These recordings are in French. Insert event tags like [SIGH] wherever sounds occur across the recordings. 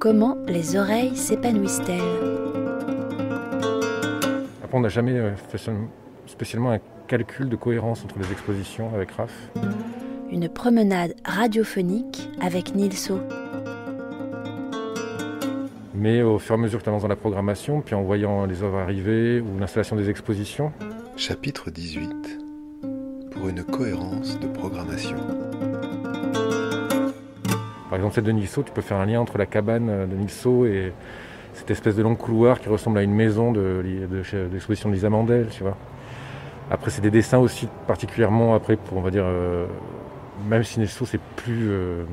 Comment les oreilles s'épanouissent-elles Après, on n'a jamais euh, fait spécialement un calcul de cohérence entre les expositions avec RAF. Une promenade radiophonique avec Nilso. Mais au fur et à mesure que tu avances dans la programmation, puis en voyant les œuvres arriver ou l'installation des expositions. Chapitre 18 Pour une cohérence de programmation. Par exemple, celle de Nilso, tu peux faire un lien entre la cabane de Nilso et cette espèce de long couloir qui ressemble à une maison de, l'exposition de Lisa Mandel, tu vois. Après, c'est des dessins aussi particulièrement, après, pour, on va dire, euh, même si Nilso, c'est plus euh,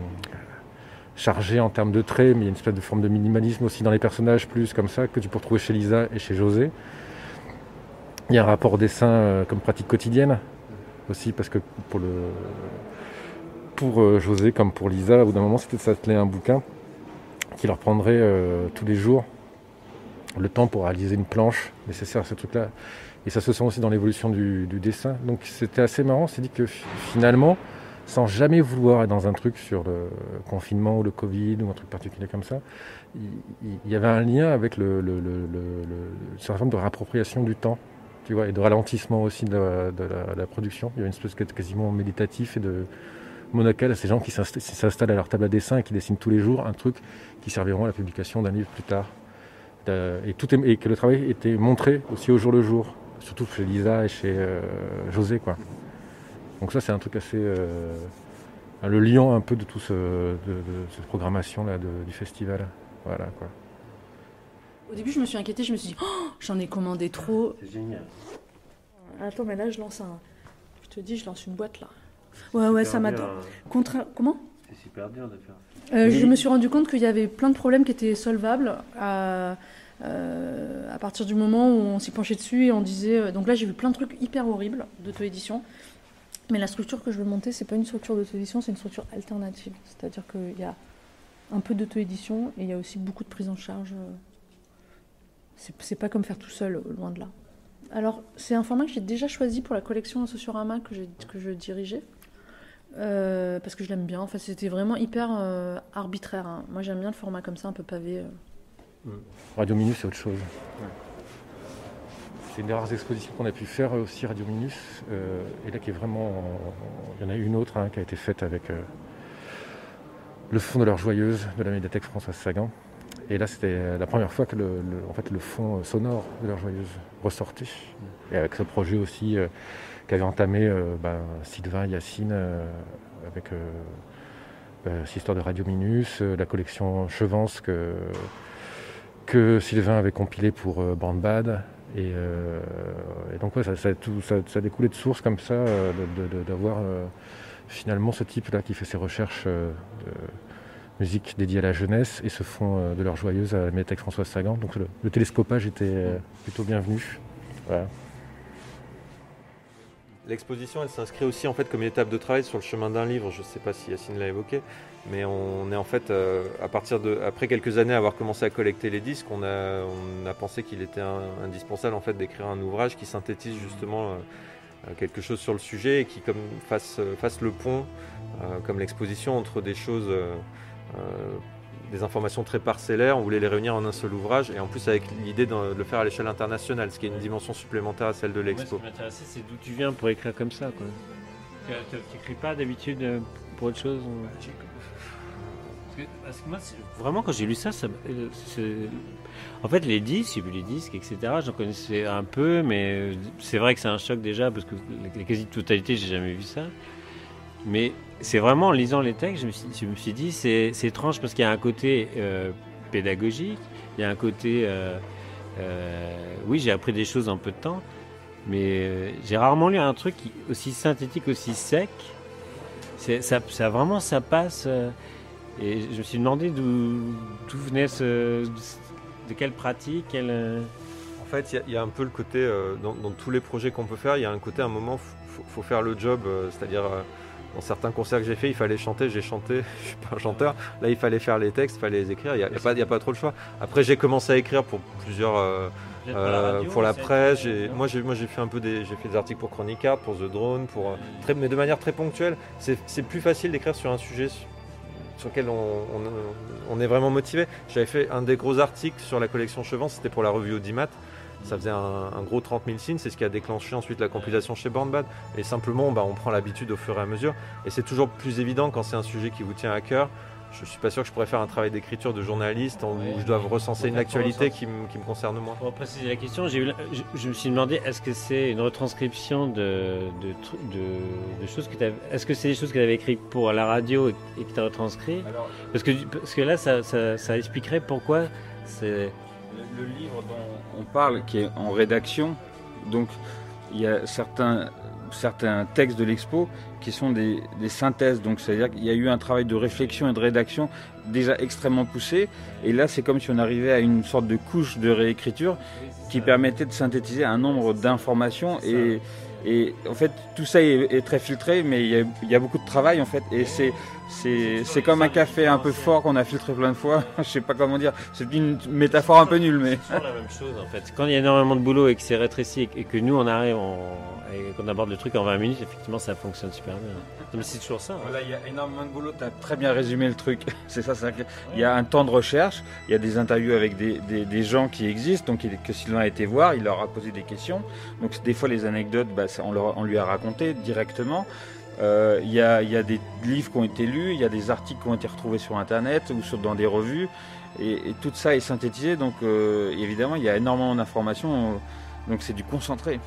chargé en termes de traits, mais il y a une espèce de forme de minimalisme aussi dans les personnages, plus comme ça, que tu peux retrouver chez Lisa et chez José. Il y a un rapport au dessin euh, comme pratique quotidienne aussi, parce que pour le pour euh, José comme pour Lisa, au bout d'un moment, c'était de s'atteler un bouquin qui leur prendrait euh, tous les jours le temps pour réaliser une planche nécessaire à ce truc-là. Et ça se sent aussi dans l'évolution du, dessin. Donc c'était assez marrant. On s'est dit que finalement, sans jamais vouloir être dans un truc sur le confinement ou le Covid ou un truc particulier comme ça, il, y avait un lien avec le, le, forme de réappropriation du temps. Tu vois, et de ralentissement aussi de la, production. Il y avait une espèce de quasiment méditatif et de, monocal à ces gens qui s'installent à leur table à dessin et qui dessinent tous les jours un truc qui serviront à la publication d'un livre plus tard. Et, tout et que le travail était montré aussi au jour le jour, surtout chez Lisa et chez euh, José. Quoi. Donc ça c'est un truc assez... Euh, le lion un peu de toute ce, cette programmation là du festival. Voilà quoi. Au début je me suis inquiétée, je me suis dit oh, j'en ai commandé trop. C'est génial. Attends mais là je lance un... Je te dis je lance une boîte là. Ouais, ouais, ça m'a. Contre... Comment C'est super dur de faire euh, Je me suis rendu compte qu'il y avait plein de problèmes qui étaient solvables à, euh, à partir du moment où on s'y penchait dessus et on disait. Euh, donc là, j'ai vu plein de trucs hyper horribles d'auto-édition. Mais la structure que je veux monter, c'est pas une structure d'auto-édition, c'est une structure alternative. C'est-à-dire qu'il y a un peu d'auto-édition et il y a aussi beaucoup de prise en charge. C'est pas comme faire tout seul, loin de là. Alors, c'est un format que j'ai déjà choisi pour la collection Sociorama que, que je dirigeais. Euh, parce que je l'aime bien. Enfin, c'était vraiment hyper euh, arbitraire. Hein. Moi, j'aime bien le format comme ça, un peu pavé. Euh. Radio Minus, c'est autre chose. C'est une des rares expositions qu'on a pu faire aussi, Radio Minus. et là, qui est vraiment. Il y en a une autre hein, qui a été faite avec le fond de leur joyeuse de la médiathèque Françoise Sagan. Et là, c'était la première fois que le, en fait, le fond sonore de leur joyeuse ressortait. Et avec ce projet aussi qu'avait entamé euh, bah, Sylvain Yacine euh, avec euh, bah, cette histoire de Radio Minus, la collection Chevance que, Sylvain avait compilé pour Bandbad. Et, et, donc ça, ça, tout, ça, découlé de sources comme ça, d'avoir finalement ce type-là qui fait ses recherches de musique dédiée à la jeunesse et se font de leur joyeuse à la médiathèque François Sagan. Donc le, le télescopage était plutôt bienvenu. Voilà. L'exposition, elle s'inscrit aussi en fait comme une étape de travail sur le chemin d'un livre. Je ne sais pas si Yacine l'a évoqué, mais on est en fait euh, à partir de après quelques années avoir commencé à collecter les disques, on a, on a pensé qu'il était indispensable en fait d'écrire un ouvrage qui synthétise justement euh, quelque chose sur le sujet et qui comme fasse, fasse le pont, euh, comme l'exposition entre des choses des informations très parcellaires, on voulait les réunir en un seul ouvrage, et en plus avec l'idée de le faire à l'échelle internationale, ce qui est une dimension supplémentaire à celle de l'expo. ce qui m'intéresse, c'est d'où tu viens pour écrire comme ça. Tu n'écris pas d'habitude euh, pour autre chose parce que, moi, vraiment, quand j'ai lu ça, ça euh, en fait, les disques, j'ai vu les disques, etc. J'en connaissais un peu, mais euh, c'est vrai que c'est un choc déjà, parce que la quasi-totalité, j'ai jamais vu ça. Mais c'est vraiment en lisant les textes, je me suis, dit, c'est étrange parce qu'il y a un côté euh, pédagogique, il y a un côté. Euh, euh, oui, j'ai appris des choses en peu de temps, mais j'ai rarement lu un truc aussi synthétique, aussi sec. Ça, ça, vraiment, ça passe. et je me suis demandé d'où venait ce. de quelle pratique, quelle. En fait, il y, a un peu le côté, dans, tous les projets qu'on peut faire, il y a un côté, à un moment, faut, faut, faire le job, c'est-à-dire dans certains concerts que j'ai fait, il fallait chanter, j'ai chanté, [LAUGHS] je suis pas un chanteur. Là, il fallait faire les textes, il fallait les écrire. Il n'y a, a, pas trop le choix. Après, j'ai commencé à écrire pour plusieurs. Euh, euh, pour la presse, moi j'ai moi j'ai fait un peu des j'ai fait des articles pour Chronicard, pour The Drone, pour euh, très, mais de manière très ponctuelle. C'est plus facile d'écrire sur un sujet sur on, on- on est vraiment motivé. J'avais fait un des gros articles sur la collection Chevant, c'était pour la revue Audimat. Ça faisait un, un gros 30 000 signes, c'est ce qui a déclenché ensuite la compilation chez Bornbad. Et simplement, bah, on prend l'habitude au fur et à mesure. Et c'est toujours plus évident quand c'est un sujet qui vous tient à cœur. Je suis pas sûr que je pourrais faire un travail d'écriture de journaliste où je dois recenser une actualité qui, me- qui me concerne moi. Pour préciser la question, eu je, je me suis demandé est-ce que c'est une retranscription de, de, tru- de, de choses que tu Est-ce que c'est des choses que tu avais écrites pour la radio et, et que tu as retranscrit parce que, parce que là, ça, ça, ça expliquerait pourquoi c'est. Le, le livre dont on parle, qui est en rédaction, donc il y a certains, certains textes de l'expo qui sont des, des synthèses. Donc c'est-à-dire qu'il y a eu un travail de réflexion et de rédaction déjà extrêmement poussé. Et là, c'est comme si on arrivait à une sorte de couche de réécriture qui permettait de synthétiser un nombre d'informations et et en fait, tout ça est, très filtré, mais il y, a, beaucoup de travail en fait. Et c'est, c'est, comme un café un peu fort qu'on a filtré plein de fois. [LAUGHS] Je sais pas comment dire. C'est une métaphore un peu nulle, mais. C'est la même chose en fait. Quand il y a énormément de boulot et que c'est rétréci et que nous on arrive on- et qu'on aborde le truc en 20 minutes, effectivement ça fonctionne super bien. Mais c'est toujours ça. hein. Voilà, il y a énormément de boulot. Tu as très bien résumé le truc. [LAUGHS] c'est ça. Il y a un temps de recherche. Il y a des interviews avec des, des, des gens qui existent, donc que Sylvain a été voir. Il leur a posé des questions. Donc des fois, les anecdotes, bah, on, leur- on lui a raconté directement. Euh, Il y, a, il y a des livres qui ont été lus, il y a des articles qui ont été retrouvés sur Internet ou sur, dans des revues. Et, et tout ça est synthétisé. Donc euh, évidemment, il y a énormément d'informations. Donc c'est du concentré.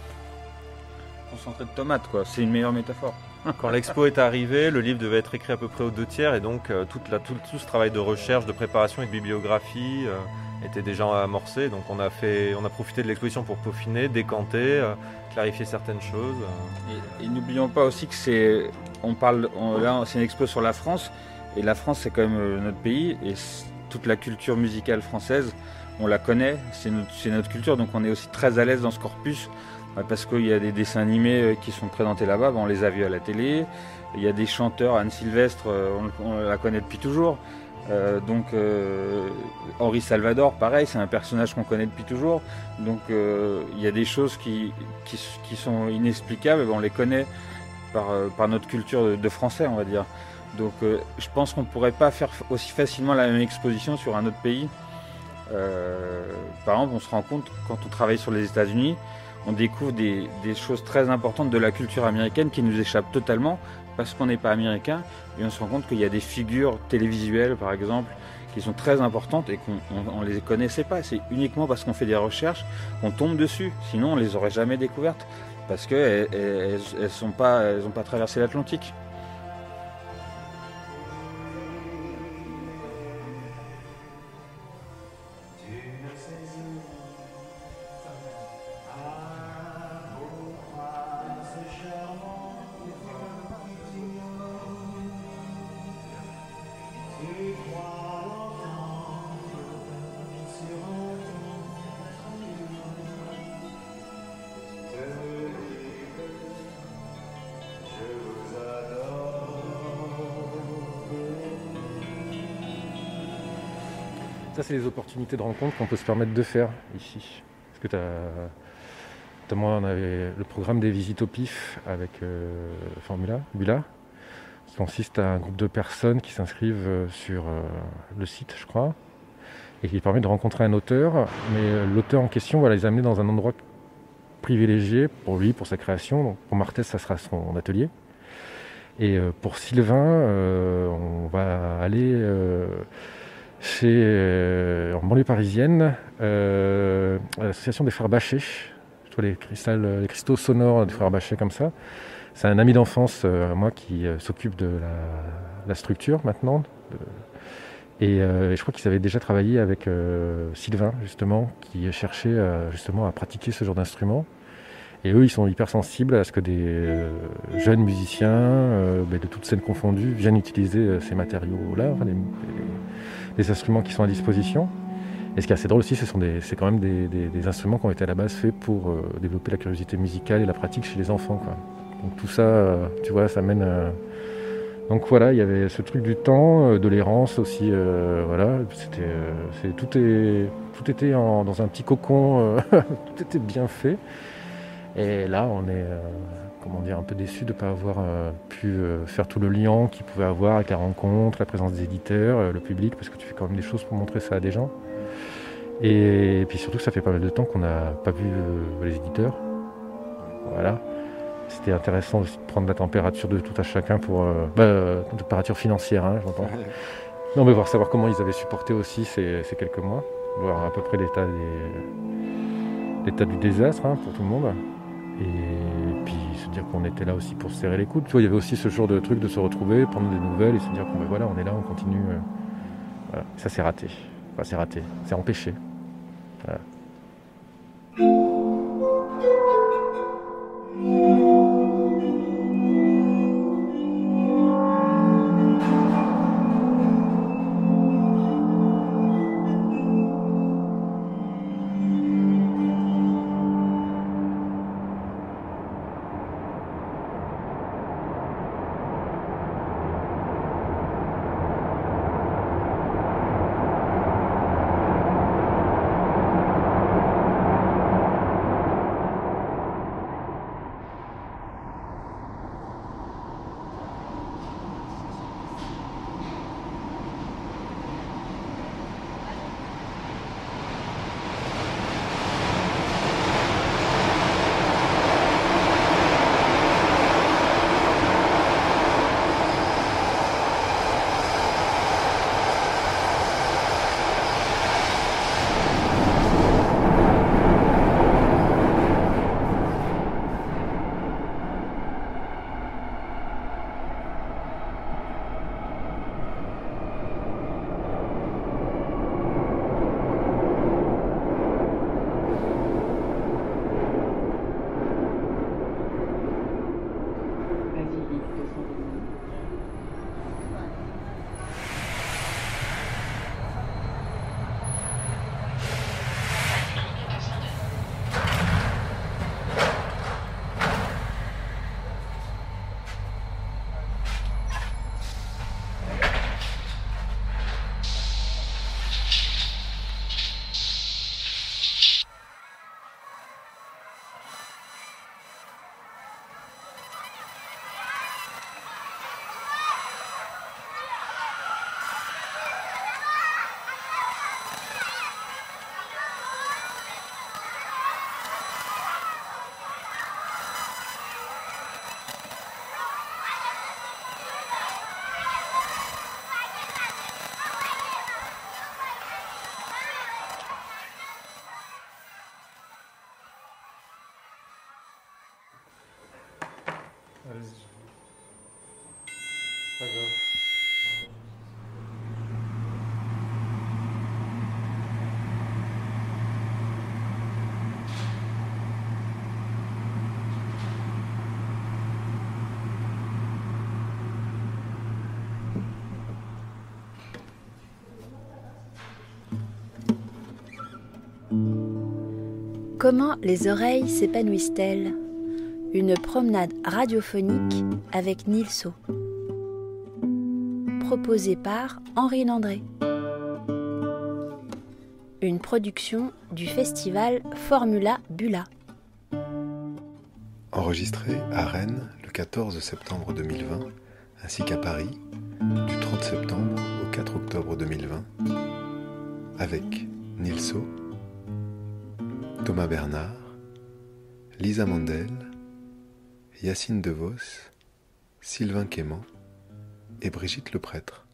Concentré de tomate, quoi. C'est une meilleure métaphore. [LAUGHS] Quand l'expo est arrivée, le livre devait être écrit à peu près aux deux tiers et donc euh, toute la, tout, tout ce travail de recherche, de préparation et de bibliographie euh, était déjà amorcé. Donc on a, fait, on a profité de l'exposition pour peaufiner, décanter, euh, clarifier certaines choses. Et, et n'oublions pas aussi que c'est, on parle, on- là c'est une expo sur la France, et la France c'est quand même notre pays, et toute la culture musicale française, on la connaît, c'est notre, culture, donc on est aussi très à l'aise dans ce corpus, parce qu'il y a des dessins animés euh, qui sont présentés là-bas, on les a vus à la télé, il y a des chanteurs, Anne Sylvestre, euh, on, la connaît depuis toujours. Euh, donc Henri Salvador, pareil, c'est un personnage qu'on connaît depuis toujours. Donc il y a des choses qui, sont inexplicables, ben, on les connaît par, notre culture de, français, on va dire. Donc je pense qu'on ne pourrait pas faire aussi facilement la même exposition sur un autre pays. Par exemple, on se rend compte quand on travaille sur les États-Unis, on découvre des, choses très importantes de la culture américaine qui nous échappent totalement parce qu'on n'est pas américain et on se rend compte qu'il y a des figures télévisuelles, par exemple, qui sont très importantes et qu'on ne les connaissait pas. C'est uniquement parce qu'on fait des recherches qu'on tombe dessus. Sinon, on les aurait jamais découvertes parce qu'elles elles, elles, elles sont pas, pas traversé l'Atlantique. Ça, c'est les opportunités de rencontre qu'on peut se permettre de faire ici. Parce que tu as. Notamment, on avait le programme des visites au PIF avec euh, Formula, Bula, qui consiste à un groupe de personnes qui s'inscrivent euh, sur euh, le site, je crois, et qui permet de rencontrer un auteur. Mais l'auteur en question va les amener dans un endroit privilégié pour lui, pour sa création. Donc, pour Martès, ça sera son atelier. Et pour Sylvain, on va aller chez, euh, en banlieue parisienne, euh, l'association des frères Bachet. Je vois les, cristals, les cristaux sonores des frères Bachet comme ça. C'est un ami d'enfance euh, moi qui euh, s'occupe de la, la structure maintenant. Et, euh, et je crois qu'ils avaient déjà travaillé avec euh, Sylvain, justement, qui cherchait euh, justement à pratiquer ce genre d'instrument. Et eux, ils sont hyper sensibles à ce que des euh, jeunes musiciens, euh, ben, de toutes scènes confondues, viennent utiliser euh, ces matériaux-là, les instruments qui sont à disposition. Et ce qui est assez drôle aussi, ce sont des, c'est quand même des, des- des instruments qui ont été à la base faits pour euh, développer la curiosité musicale et la pratique chez les enfants. Donc tout ça, euh, tu vois, ça mène. euh, Donc voilà, il y avait ce truc du temps, de l'errance aussi. voilà, c'était, c'est, tout, est, tout était dans un petit cocon, [LAUGHS] tout était bien fait. Et là, on est comment dire, un peu déçu de ne pas avoir euh, pu euh, faire tout le lien qu'il pouvait avoir avec la rencontre, la présence des éditeurs, euh, le public, parce que tu fais quand même des choses pour montrer ça à des gens. Et, puis surtout, ça fait pas mal de temps qu'on n'a pas vu les éditeurs. Voilà. C'était intéressant aussi de prendre la température de tout à chacun pour. Bah, température financière, hein, j'entends. [LAUGHS] Non, mais voir savoir comment ils avaient supporté aussi ces, quelques mois, voir à peu près l'état l'état du désastre hein, pour tout le monde. Et puis se dire qu'on était là aussi pour se serrer les coudes. Tu vois, il y avait aussi ce genre de truc de se retrouver, prendre des nouvelles et se dire qu'on ben voilà, on est là, on continue. Euh. Ça c'est raté. Enfin, c'est raté. C'est empêché. Voilà. Comment les oreilles s'épanouissent-elles? Une promenade radiophonique avec Nilso. Proposée par Henri Landré. Une production du festival Formula Bula. Enregistré à Rennes le 14 septembre 2020 ainsi qu'à Paris du 30 septembre au 4 octobre 2020 avec Nilso Thomas Bernard, Lisa Mandel, Yacine DeVos, Sylvain Quément et Brigitte le prêtre.